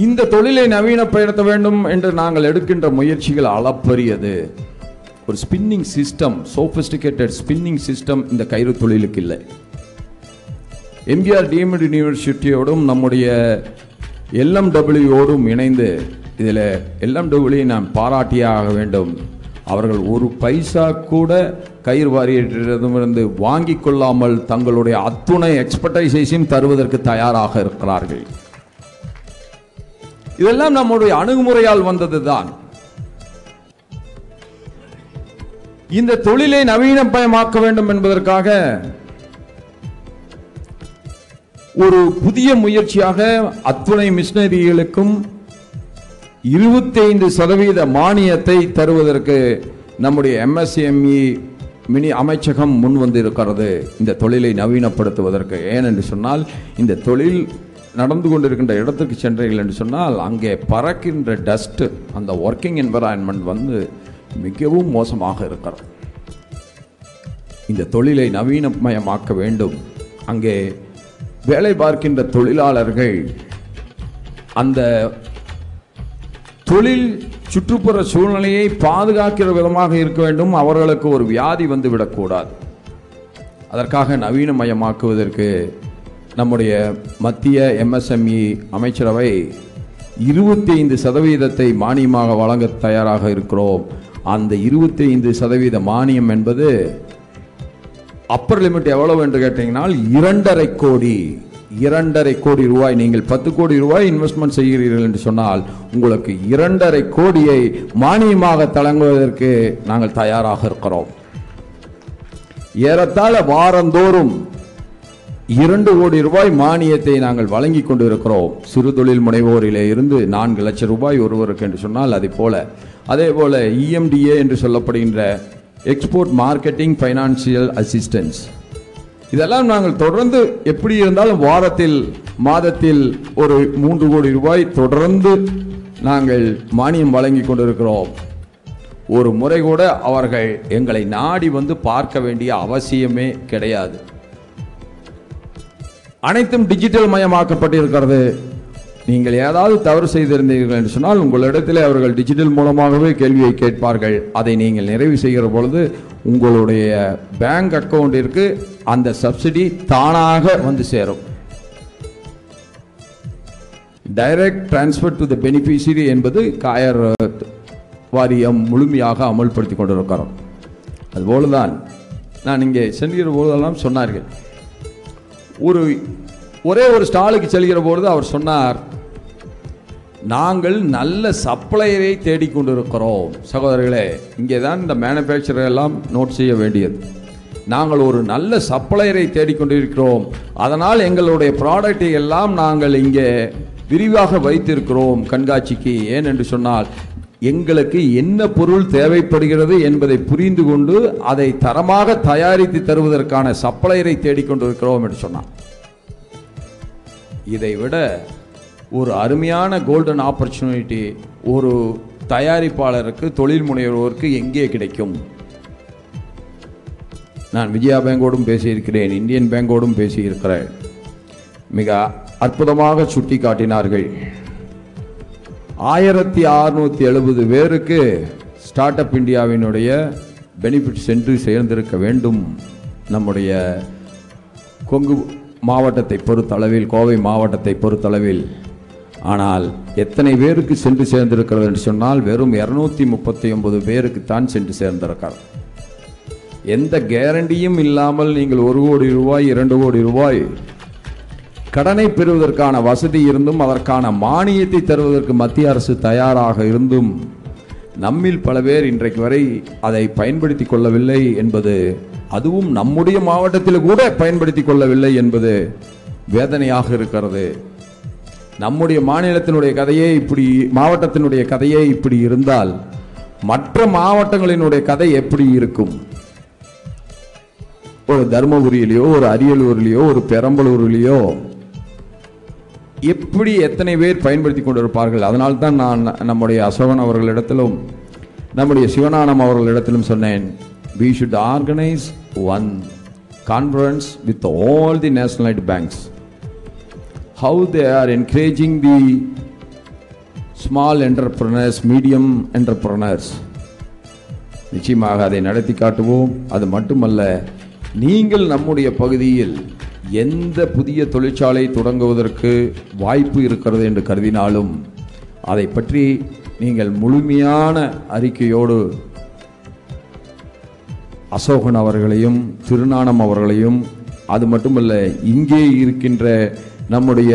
இந்த தொழிலை நவீனப்படுத்த வேண்டும் என்று நாங்கள் எடுக்கின்ற முயற்சிகள் அளப்பரியது. ஒரு spinning system sophisticated spinning system இந்த கயிறு தொழிலுக்கு இல்லை. எம்ஜிஆர் டீம்டு யூனிவர்சிட்டியோடும் நம்முடைய எல்எம்டபிள்யூயோடும் இணைந்து இதில் எல்எம்டபிள்யூ நான் பாராட்டியே ஆக வேண்டும். அவர்கள் ஒரு பைசா கூட கயிறு வாரியத்திடமிருந்து வாங்கிக் கொள்ளாமல் தங்களுடைய அத்துணை எக்ஸ்பர்டைசைஸையும் தருவதற்கு தயாராக இருக்கிறார்கள். இதெல்லாம் நம்முடைய அணுகுமுறையால் வந்ததுதான். இந்த தொழிலை நவீனமயமாக்க வேண்டும் என்பதற்காக ஒரு புதிய முயற்சியாக அத்துணை மிஷினரிகளுக்கும் இருபத்தைந்து சதவீத மானியத்தை தருவதற்கு நம்முடைய எம்எஸ்எம்இ மினி அமைச்சகம் முன் வந்திருக்கிறது இந்த தொழிலை நவீனப்படுத்துவதற்கு. ஏனென்று சொன்னால் இந்த தொழில் நடந்து கொண்டிருக்கின்ற இடத்துக்கு சென்றீர்கள் என்று சொன்னால் அங்கே பறக்கின்ற டஸ்ட்டு அந்த ஒர்க்கிங் என்வரான்மெண்ட் வந்து மிகவும் மோசமாக இருக்கிறது. இந்த தொழிலை நவீனமயமாக்க வேண்டும். அங்கே வேலை பார்க்கின்ற தொழிலாளர்கள் அந்த தொழில் சுற்றுப்புற சூழ்நிலையை பாதுகாக்கிற விதமாக இருக்க வேண்டும். அவர்களுக்கு ஒரு வியாதி வந்து விடக்கூடாது. அதற்காக நவீனமயமாக்குவதற்கு நம்முடைய மத்திய எம்எஸ்எம்இ அமைச்சரவை இருபத்தி ஐந்து சதவீதத்தை மானியமாக வழங்க தயாராக இருக்கிறோம். அந்த இருபத்தி ஐந்து சதவீத மானியம் என்பது அப்பர் லிமிட் எவ்வளவு என்று கேட்டீங்கன்னால் இரண்டரை கோடி இரண்டரை கோடி ரூபாய். நீங்கள் பத்து கோடி ரூபாய் இன்வெஸ்ட்மெண்ட் செய்கிறீர்கள் என்று சொன்னால் உங்களுக்கு இரண்டரை கோடியை மானியமாக தழங்குவதற்கு நாங்கள் தயாராக இருக்கிறோம். ஏறத்தாழ வாரந்தோறும் இரண்டு கோடி ரூபாய் மானியத்தை நாங்கள் வழங்கி கொண்டு இருக்கிறோம் சிறு தொழில் முனைவோரிலே இருந்து நான்கு லட்சம் ரூபாய் ஒருவருக்கு என்று சொன்னால் அதே போல. அதே போல இஎம்டிஏ என்று சொல்லப்படுகின்ற எக்ஸ்போர்ட் மார்க்கெட்டிங் ஃபைனான்சியல் அசிஸ்டன்ஸ் இதெல்லாம் நாங்கள் தொடர்ந்து எப்படி இருந்தாலும் வாரத்தில் மாதத்தில் ஒரு மூன்று கோடி ரூபாய் தொடர்ந்து நாங்கள் மானியம் வழங்கி கொண்டிருக்கிறோம். ஒரு முறை கூட அவர்கள் எங்களை நாடி வந்து பார்க்க வேண்டிய அவசியமே கிடையாது. அனைத்தும் டிஜிட்டல் மயமாக்கப்பட்டிருக்கிறது. நீங்கள் ஏதாவது தவறு செய்திருந்தீர்கள் என்று சொன்னால் உங்களிடத்தில் அவர்கள் டிஜிட்டல் மூலமாகவே கேள்வியை கேட்பார்கள். அதை நீங்கள் நிறைவு செய்கிற பொழுது உங்களுடைய பேங்க் அக்கவுண்டிற்கு அந்த சப்சிடி தானாக வந்து சேரும். Direct transfer to the beneficiary என்பது காயர் வாரியம் முழுமையாக அமல்படுத்தி கொண்டிருக்கிறோம். அதுபோலதான் நான் இங்கே செல்கிற போதெல்லாம் சொன்னார்கள். ஒரு ஒரே ஒரு ஸ்டாலுக்கு செல்கிற பொழுது அவர் சொன்னார் நாங்கள் நல்ல சப்ளையரை தேடிக்கொண்டிருக்கிறோம். சகோதரர்களே இங்கே தான் இந்த மேனுஃபேக்சரர் எல்லாம் நோட் செய்ய வேண்டியது. நாங்கள் ஒரு நல்ல சப்ளையரை தேடிக்கொண்டிருக்கிறோம். அதனால் எங்களுடைய ப்ராடக்டை எல்லாம் நாங்கள் இங்கே விரிவாக வைத்திருக்கிறோம். கண்காட்சிக்கு ஏன் என்று சொன்னால் எங்களுக்கு என்ன பொருள் தேவைப்படுகிறது என்பதை புரிந்து கொண்டு அதை தரமாக தயாரித்து தருவதற்கான சப்ளையரை தேடிக்கொண்டிருக்கிறோம் என்று சொன்னான். இதை விட ஒரு அருமையான கோல்டன் ஆப்பர்ச்சுனிட்டி ஒரு தயாரிப்பாளருக்கு தொழில் முனைவோருக்கு எங்கே கிடைக்கும்? நான் விஜயா பேங்கோடும் பேசியிருக்கிறேன் இந்தியன் பேங்கோடும் பேசியிருக்கிறேன். மிக அற்புதமாக சுட்டி காட்டினார்கள் ஆயிரத்தி அறுநூத்தி எழுபது பேருக்கு ஸ்டார்ட் அப் இந்தியாவினுடைய பெனிஃபிட் சென்று சேர்ந்திருக்க வேண்டும். நம்முடைய கொங்கு மாவட்டத்தை பொறுத்தளவில் கோவை மாவட்டத்தை பொறுத்தளவில் ஆனால் எத்தனை பேருக்கு சென்று சேர்ந்திருக்கிறது என்று சொன்னால் வெறும் இரநூத்தி முப்பத்தி ஒன்பது பேருக்கு தான் சென்று சேர்ந்திருக்கார் எந்த கேரண்டியும் இல்லாமல் நீங்கள் ஒரு கோடி ரூபாய் இரண்டு கோடி ரூபாய் கடனை பெறுவதற்கான வசதி இருந்தும் அதற்கான மானியத்தை தருவதற்கு மத்திய அரசு தயாராக இருந்தும் நம்மில் பல பேர் இன்றைக்கு வரை அதை பயன்படுத்தி கொள்ளவில்லை என்பது அதுவும் நம்முடைய மாவட்டத்தில் கூட பயன்படுத்தி கொள்ளவில்லை என்பது வேதனையாக இருக்கிறது. நம்முடைய மாநிலத்தினுடைய கதையே இப்படி மாவட்டத்தினுடைய கதையே இப்படி இருந்தால் மற்ற மாவட்டங்களினுடைய கதை எப்படி இருக்கும்? ஒரு தருமபுரியிலேயோ ஒரு அரியலூர்லேயோ ஒரு பெரம்பலூர்லேயோ எப்படி எத்தனை பேர் பயன்படுத்தி கொண்டு இருப்பார்கள் அதனால் தான் நான் நம்முடைய அசோகன் அவர்களிடத்திலும் நம்முடைய சிவநானம் அவர்களிடத்திலும் சொன்னேன் we should organise one conference with all the nationalised banks how they are encouraging the small entrepreneurs medium entrepreneurs நிச்சயமாக அதை நடத்தி காட்டுவோம் அது மட்டுமல்ல நீங்கள் நம்முடைய பகுதியில் எந்த புதிய தொழிற்சாலை தொடங்குவதற்கு வாய்ப்பு இருக்கிறது என்று கருதினாலும் அதை பற்றி நீங்கள் முழுமையான அறிக்கையோடு அசோகன் அவர்களையும் திருநானம் அவர்களையும் அது மட்டுமல்ல இங்கே இருக்கின்ற நம்முடைய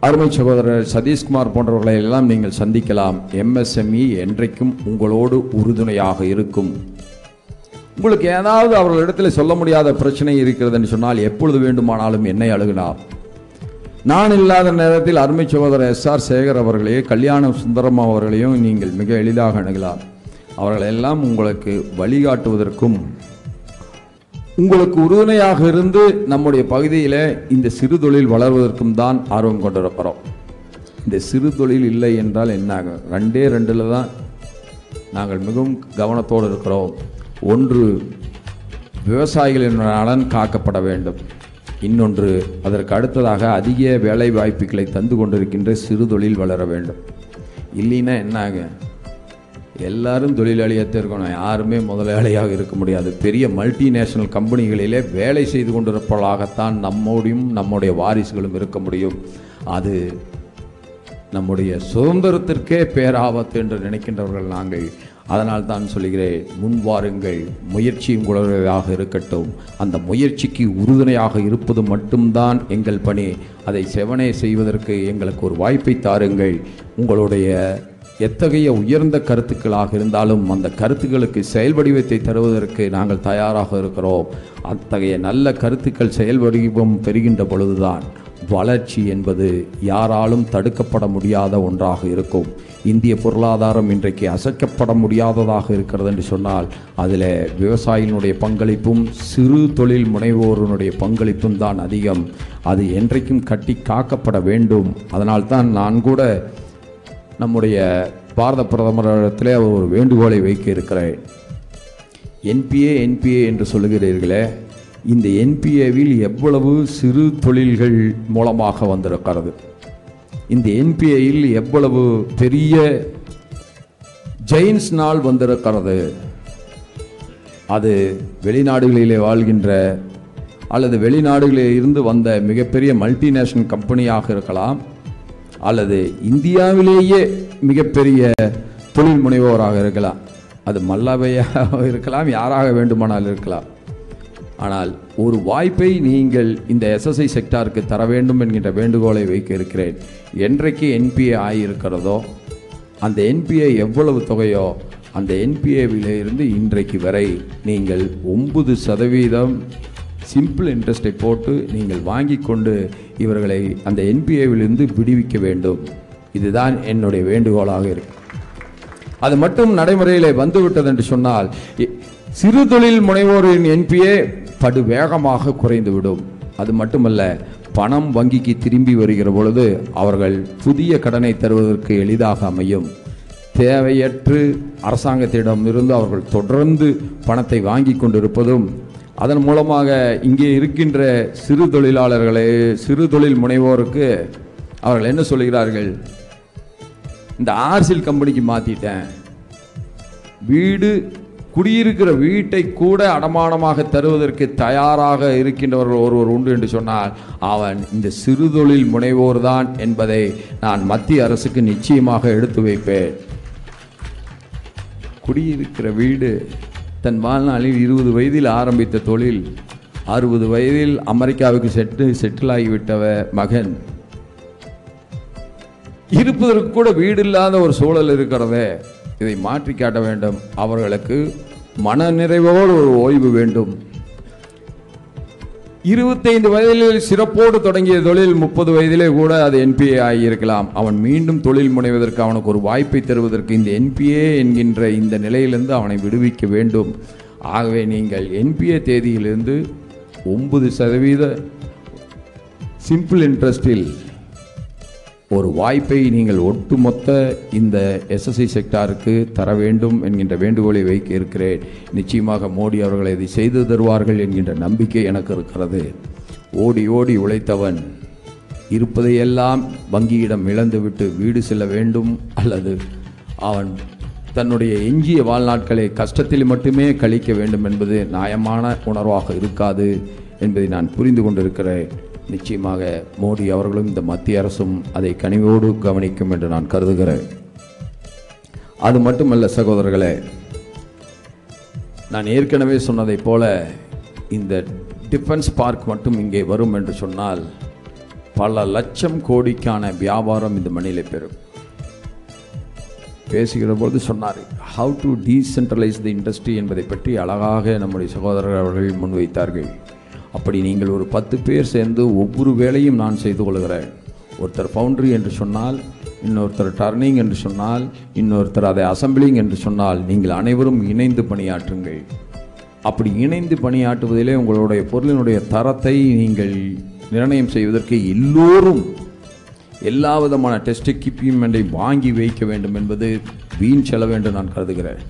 அருமை சகோதரர் சதீஷ்குமார் போன்றவர்களை எல்லாம் நீங்கள் சந்திக்கலாம். எம்எஸ்எம்இ என்றைக்கும் உங்களோடு உறுதுணையாக இருக்கும். உங்களுக்கு ஏதாவது அவர்களிடத்தில் சொல்ல முடியாத பிரச்சனை இருக்கிறதுன்னு சொன்னால் எப்பொழுது வேண்டுமானாலும் என்னை அழுகினார் நான் இல்லாத நேரத்தில் அருமை சகோதரர் எஸ் ஆர் சேகர் அவர்களையே கல்யாணம் சுந்தரம் அவர்களையும் நீங்கள் மிக எளிதாக அணுகலாம். அவர்களெல்லாம் உங்களுக்கு வழிகாட்டுவதற்கும் உங்களுக்கு உறுதுணையாக இருந்து நம்முடைய பகுதியில் இந்த சிறு தொழில் வளர்வதற்கும் தான் ஆர்வம் கொண்டிருக்கிறோம். இந்த சிறு தொழில் இல்லை என்றால் என்ன ஆகும்? ரெண்டே ரெண்டில் தான் நாங்கள் மிகவும் கவனத்தோடு இருக்கிறோம். ஒன்று விவசாயிகளின் நலன் காக்கப்பட வேண்டும். இன்னொன்று அதற்கு அடுத்ததாக அதிக வேலை வாய்ப்புகளை தந்து கொண்டிருக்கின்ற சிறு தொழில் வளர வேண்டும். இல்லைன்னா என்ன ஆகும் எல்லாரும் தொழிலாளியாக இருக்கணும். யாருமே முதலாளியாக இருக்க முடியாது. பெரிய மல்டிநேஷனல் கம்பெனிகளிலே வேலை செய்து கொண்டிருப்பவர்களாகத்தான் நம்மோடையும் நம்முடைய வாரிசுகளும் இருக்க முடியும். அது நம்முடைய சுதந்திரத்திற்கே பேராபத்து என்று நினைக்கின்றவர்கள் நாங்கள். அதனால் தான் சொல்கிறேன் முன் வாருங்கள் முயற்சியும் உங்களுடையதாக இருக்கட்டும். அந்த முயற்சிக்கு உறுதுணையாக இருப்பது மட்டும்தான் எங்கள் பணி. அதை செவனே செய்வதற்கு எங்களுக்கு ஒரு வாய்ப்பை தாருங்கள். உங்களுடைய எத்தகைய உயர்ந்த கருத்துக்களாக இருந்தாலும் அந்த கருத்துக்களுக்கு செயல் வடிவத்தை தருவதற்கு நாங்கள் தயாராக இருக்கிறோம். அத்தகைய நல்ல கருத்துக்கள் செயல் வடிவம் பெறுகின்ற பொழுதுதான் வளர்ச்சி என்பது யாராலும் தடுக்கப்பட முடியாத ஒன்றாக இருக்கும். இந்திய பொருளாதாரம் இன்றைக்கு அசைக்கப்பட முடியாததாக இருக்கிறது என்று சொன்னால் அதில் விவசாயினுடைய பங்களிப்பும் சிறு தொழில் முனைவோருடைய பங்களிப்பும் தான் அதிகம். அது என்றைக்கும் கட்டி காக்கப்பட வேண்டும். அதனால்தான் நான் கூட நம்முடைய பாரத பிரதமரிடத்திலே ஒரு வேண்டுகோளை வைக்க இருக்கிறேன். என்பிஏ என்பிஏ என்று சொல்லுகிறீர்களே இந்த என்பிஏவில் எவ்வளவு சிறு தொழில்கள் மூலமாக வந்திருக்கிறது? இந்த என்பிஏயில் எவ்வளவு பெரிய ஜெயின்ஸ் நாள் வந்திருக்கிறது? அது வெளிநாடுகளிலே வாழ்கின்ற அல்லது வெளிநாடுகளில் இருந்து வந்த மிகப்பெரிய மல்டிநேஷனல் கம்பெனியாக இருக்கலாம் அல்லது இந்தியாவிலேயே மிகப்பெரிய தொழில் முனைவோராக இருக்கலாம். அது மல்லவையாக இருக்கலாம் யாராக வேண்டுமானால் இருக்கலாம். ஆனால் ஒரு வாய்ப்பை நீங்கள் இந்த எஸ்எஸ்ஐ செக்டாருக்கு தர வேண்டும் என்கின்ற வேண்டுகோளை வைக்க இருக்கிறேன் என்றைக்கு என்பிஏ ஆகியிருக்கிறதோ அந்த என்பிஏ எவ்வளவு தொகையோ அந்த என்பிஏவிலிருந்து இன்றைக்கு வரை நீங்கள் ஒன்பது சதவீதம் சிம்பிள் இன்ட்ரெஸ்ட்டை போட்டு நீங்கள் வாங்கி கொண்டு இவர்களை அந்த என்பிஏவிலிருந்து விடுவிக்க வேண்டும். இதுதான் என்னுடைய வேண்டுகோளாக இருக்கு. அது மட்டும் நடைமுறையிலே வந்துவிட்டது என்று சொன்னால் இ- சிறு தொழில் முனைவோரின் என்பிஏ படுவேகமாக குறைந்துவிடும். அது மட்டுமல்ல பணம் வங்கிக்கு திரும்பி வருகிற பொழுது அவர்கள் புதிய கடனை தருவதற்கு எளிதாக அமையும். தேவையற்று அரசாங்கத்திடம் இருந்து அவர்கள் தொடர்ந்து பணத்தை வாங்கி கொண்டிருப்பதும் அதன் மூலமாக இங்கே இருக்கின்ற சிறு தொழிலாளர்களே சிறு தொழில் முனைவோருக்கு அவர்கள் என்ன சொல்கிறார்கள்? இந்த ஆர்சில் கம்பெனிக்கு மாற்றிட்டேன் வீடு குடியிருக்கிற வீட்டை கூட அடமானமாக தருவதற்கு தயாராக இருக்கின்றவர்கள் ஒருவர் உண்டு என்று சொன்னால் அவன் இந்த சிறுதொழில் முனைவோர் தான் என்பதை நான் மத்திய அரசுக்கு நிச்சயமாக எடுத்து வைப்பேன். குடியிருக்கிற வீடு தன் வாழ்நாளில் இருபது வயதில் ஆரம்பித்த தொழில் அறுபது வயதில் அமெரிக்காவுக்கு செட்டு செட்டில் ஆகிவிட்டவ மகன். இருப்பதற்கு கூட வீடு இல்லாத ஒரு சூழல் இருக்கிறதே. இதை மாற்றி காட்ட வேண்டும். அவர்களுக்கு மன நிறைவோடு ஒரு ஓய்வு வேண்டும். இருபத்தைந்து வயதில் சிறப்போடு தொடங்கிய தொழில் முப்பது வயதிலே கூட அது என்பிஏ ஆகியிருக்கலாம். அவன் மீண்டும் தொழில் முனைவதற்கு அவனுக்கு ஒரு வாய்ப்பை தருவதற்கு இந்த என்பிஏ என்கின்ற இந்த நிலையிலிருந்து அவனை விடுவிக்க வேண்டும். ஆகவே நீங்கள் என்பிஏ தேதியிலிருந்து ஒன்பது சதவீத சிம்பிள் இன்ட்ரெஸ்டில் ஒரு வாய்ப்பை நீங்கள் ஒட்டுமொத்த இந்த எஸ்எஸ்சி செக்டாருக்கு தர வேண்டும் என்கின்ற வேண்டுகோளை வைக்க இருக்கிறேன் நிச்சயமாக மோடி அவர்கள் இதை செய்து தருவார்கள் என்கின்ற நம்பிக்கை எனக்கு இருக்கிறது. ஓடி ஓடி உழைத்தவன் இருப்பதையெல்லாம் வங்கியிடம் இழந்துவிட்டு வீடு செல்ல வேண்டும் அல்லது அவன் தன்னுடைய எஞ்சிய வாழ்நாட்களை கஷ்டத்தில் மட்டுமே கழிக்க வேண்டும் என்பது நியாயமான உணர்வாக இருக்காது என்பதை நான் புரிந்து கொண்டிருக்கிறேன். நிச்சயமாக மோடி அவர்களும் இந்த மத்திய அரசும் அதை கனிவோடு கவனிக்கும் என்று நான் கருதுகிறேன். அது மட்டுமல்ல சகோதரர்களே நான் ஏற்கனவே சொன்னதைப் போல இந்த டிஃபென்ஸ் பார்க் மட்டும் இங்கே வரும் என்று சொன்னால் பல லட்சம் கோடிக்கான வியாபாரம் இந்த மணியிலே பெறும். பேசுகிற போது சொன்னார் how to decentralise the industry என்பதை பற்றி அழகாக நம்முடைய சகோதரர் அவர்கள் முன்வைத்தார்கள். அப்படி நீங்கள் ஒரு பத்து பேர் சேர்ந்து ஒவ்வொரு வேலையும் நான் செய்து கொள்கிறேன். ஒருத்தர் ஃபவுண்டரி என்று சொன்னால் இன்னொருத்தர் டர்னிங் என்று சொன்னால் இன்னொருத்தர் அதை அசம்பிளிங் என்று சொன்னால் நீங்கள் அனைவரும் இணைந்து பணியாற்றுங்கள். அப்படி இணைந்து பணியாற்றுவதிலே உங்களுடைய பொருளினுடைய தரத்தை நீங்கள் நிர்ணயம் செய்வதற்கு எல்லோரும் எல்லா விதமான டெஸ்ட் எக்யூப்மெண்ட்டை வாங்கி வைக்க வேண்டும் என்பது வீண் செலவு என்று நான் கருதுகிறேன்.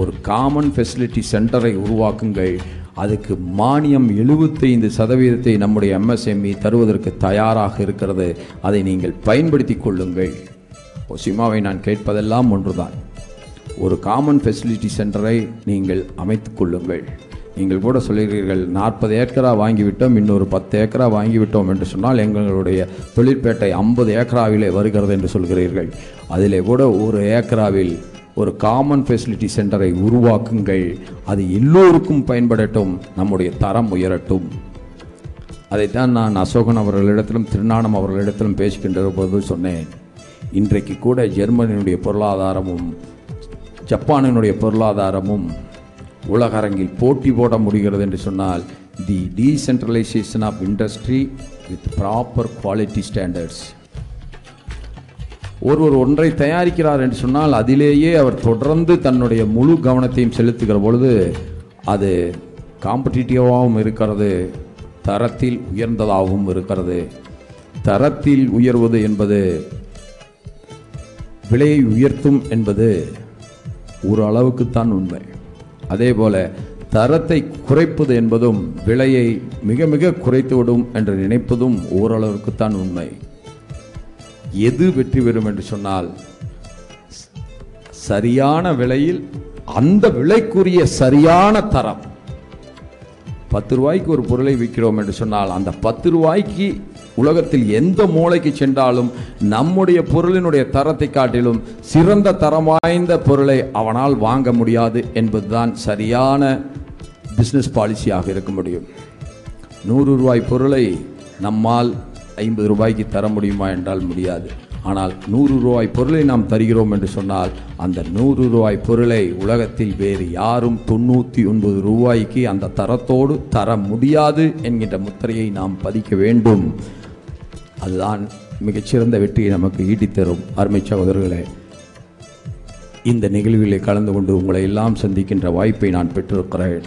ஒரு காமன் ஃபெசிலிட்டி சென்டரை உருவாக்குங்கள். அதுக்கு மானியம் எழுபத்தைந்து சதவீதத்தை நம்முடைய எம்எஸ்எம்இ தருவதற்கு தயாராக இருக்கிறது. அதை நீங்கள் பயன்படுத்தி கொள்ளுங்கள். ஒசிமாவை நான் கேட்பதெல்லாம் ஒன்றுதான். ஒரு காமன் ஃபெசிலிட்டி சென்டரை நீங்கள் அமைத்து கொள்ளுங்கள். நீங்கள் கூட சொல்கிறீர்கள் நாற்பது ஏக்கரா வாங்கிவிட்டோம் இன்னொரு பத்து ஏக்கரா வாங்கிவிட்டோம் என்று சொன்னால் எங்களுடைய தொழிற்பேட்டை ஐம்பது ஏக்கராவிலே வருகிறது என்று சொல்கிறீர்கள். அதிலே கூட ஒரு ஏக்கராவில் ஒரு காமன் ஃபெசிலிட்டி சென்டரை உருவாக்குங்கள். அது எல்லோருக்கும் பயன்படட்டும் நம்முடைய தரம் உயரட்டும். அதைத்தான் நான் அசோகன் அவர்களிடத்திலும் திருநாணம் அவர்களிடத்திலும் பேசுகின்ற போது சொன்னேன். இன்றைக்கு கூட ஜெர்மனியினுடைய பொருளாதாரமும் ஜப்பானினுடைய பொருளாதாரமும் உலக அரங்கில் போட்டி போட முடிகிறது என்று சொன்னால் the decentralisation of industry with proper quality standards ஒருவர் ஒன்றை தயாரிக்கிறார் என்று சொன்னால் அதிலேயே அவர் தொடர்ந்து தன்னுடைய முழு கவனத்தையும் செலுத்துகிற பொழுது அது காம்படிட்டிவாகவும் இருக்கிறது தரத்தில் உயர்ந்ததாகவும் இருக்கிறது. தரத்தில் உயர்வது என்பது விலையை உயர்த்தும் என்பது ஒரு அளவுக்குத்தான் உண்மை. அதே போல தரத்தை குறைப்பது என்பதும் விலையை மிக மிக குறைத்துவிடும் என்று நினைப்பதும் ஓரளவுக்குத்தான் உண்மை. எது வெற்றி பெறும் என்று சொன்னால் சரியான விலையில் அந்த விலைக்குரிய சரியான தரம். பத்து ரூபாய்க்கு ஒரு பொருளை விற்கிறோம் என்று சொன்னால் அந்த பத்து ரூபாய்க்கு உலகத்தில் எந்த மூளைக்கு சென்றாலும் நம்முடைய பொருளினுடைய தரத்தை காட்டிலும் சிறந்த தரம் வாய்ந்த பொருளை அவனால் வாங்க முடியாது என்பதுதான் சரியான பிஸ்னஸ் பாலிசியாக இருக்க முடியும். நூறு ரூபாய் பொருளை நம்மால் ஐம்பது ரூபாய்க்கு தர முடியுமா என்றால் முடியாது. ஆனால் நூறு ரூபாய் பொருளை நாம் தருகிறோம் என்று சொன்னால் அந்த நூறு ரூபாய் பொருளை உலகத்தில் வேறு யாரும் தொண்ணூற்றி ஒன்பது ரூபாய்க்கு அந்த தரத்தோடு தர முடியாது என்கின்ற முத்திரையை நாம் பதிக்க வேண்டும். அதுதான் மிகச்சிறந்த வெற்றியை நமக்கு ஈட்டித்தரும். அருமை சகோதரர்களே இந்த நிகழ்விலே கலந்து கொண்டு உங்களை எல்லாம் சந்திக்கின்ற வாய்ப்பை நான் பெற்றிருக்கிறேன்.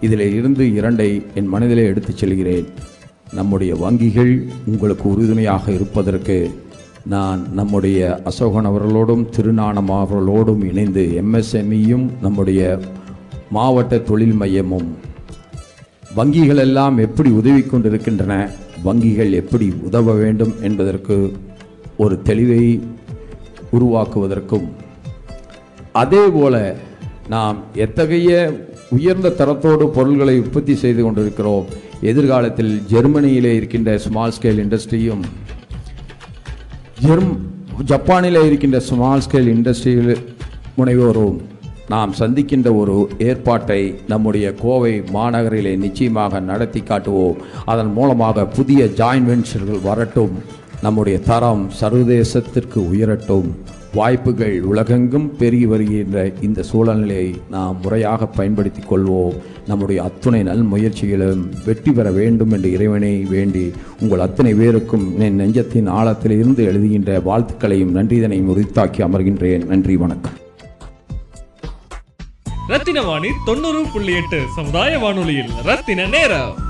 இதில் இருந்து இரண்டை என் மனதிலே எடுத்துச் செல்கிறேன். நம்முடைய வங்கிகள் உங்களுக்கு உறுதுணையாக இருப்பதற்கு நான் நம்முடைய அசோகன் அவர்களோடும் திருநானம் அவர்களோடும் இணைந்து எம்எஸ்எம்இயும் நம்முடைய மாவட்ட தொழில் மையமும் வங்கிகள் எல்லாம் எப்படி உதவி கொண்டிருக்கின்றன வங்கிகள் எப்படி உதவ வேண்டும் என்பதற்கு ஒரு தெளிவை உருவாக்குவதற்கும். அதே போல நாம் எத்தகைய உயர்ந்த தரத்தோடு பொருள்களை உற்பத்தி செய்து கொண்டிருக்கிறோம். எதிர்காலத்தில் ஜெர்மனியிலே இருக்கின்ற ஸ்மால் ஸ்கேல் இண்டஸ்ட்ரியும் ஜெர்ம் ஜப்பானில் இருக்கின்ற ஸ்மால் ஸ்கேல் இண்டஸ்ட்ரியில் முனைவோரும் நாம் சந்திக்கின்ற ஒரு ஏற்பாட்டை நம்முடைய கோவை மாநகரிலே நிச்சயமாக நடத்தி காட்டுவோம். அதன் மூலமாக புதிய ஜாயின்ட் வென்ச்சர்கள் வரட்டும். நம்முடைய தரம் சர்வதேசத்திற்கு உயரட்டும். வாய்ப்புகள் உலகெங்கும் பெருகி வருகின்ற இந்த சூழ்நிலையை நாம் முறையாக பயன்படுத்தி கொள்வோம். நம்முடைய அத்துணை நல் முயற்சிகளும் வெற்றி பெற வேண்டும் என்று இறைவனை வேண்டி உங்கள் அத்தனை பேருக்கும் என் நெஞ்சத்தின் ஆழத்தில் இருந்து எழுதுகின்ற வாழ்த்துக்களையும் நன்றிதனையும் உரித்தாக்கி அமர்கின்றேன். நன்றி வணக்கம். ரத்தின வாணி தொண்ணூறு புள்ளி எட்டு சமுதாய வானொலியில் ரத்தின நேரம்.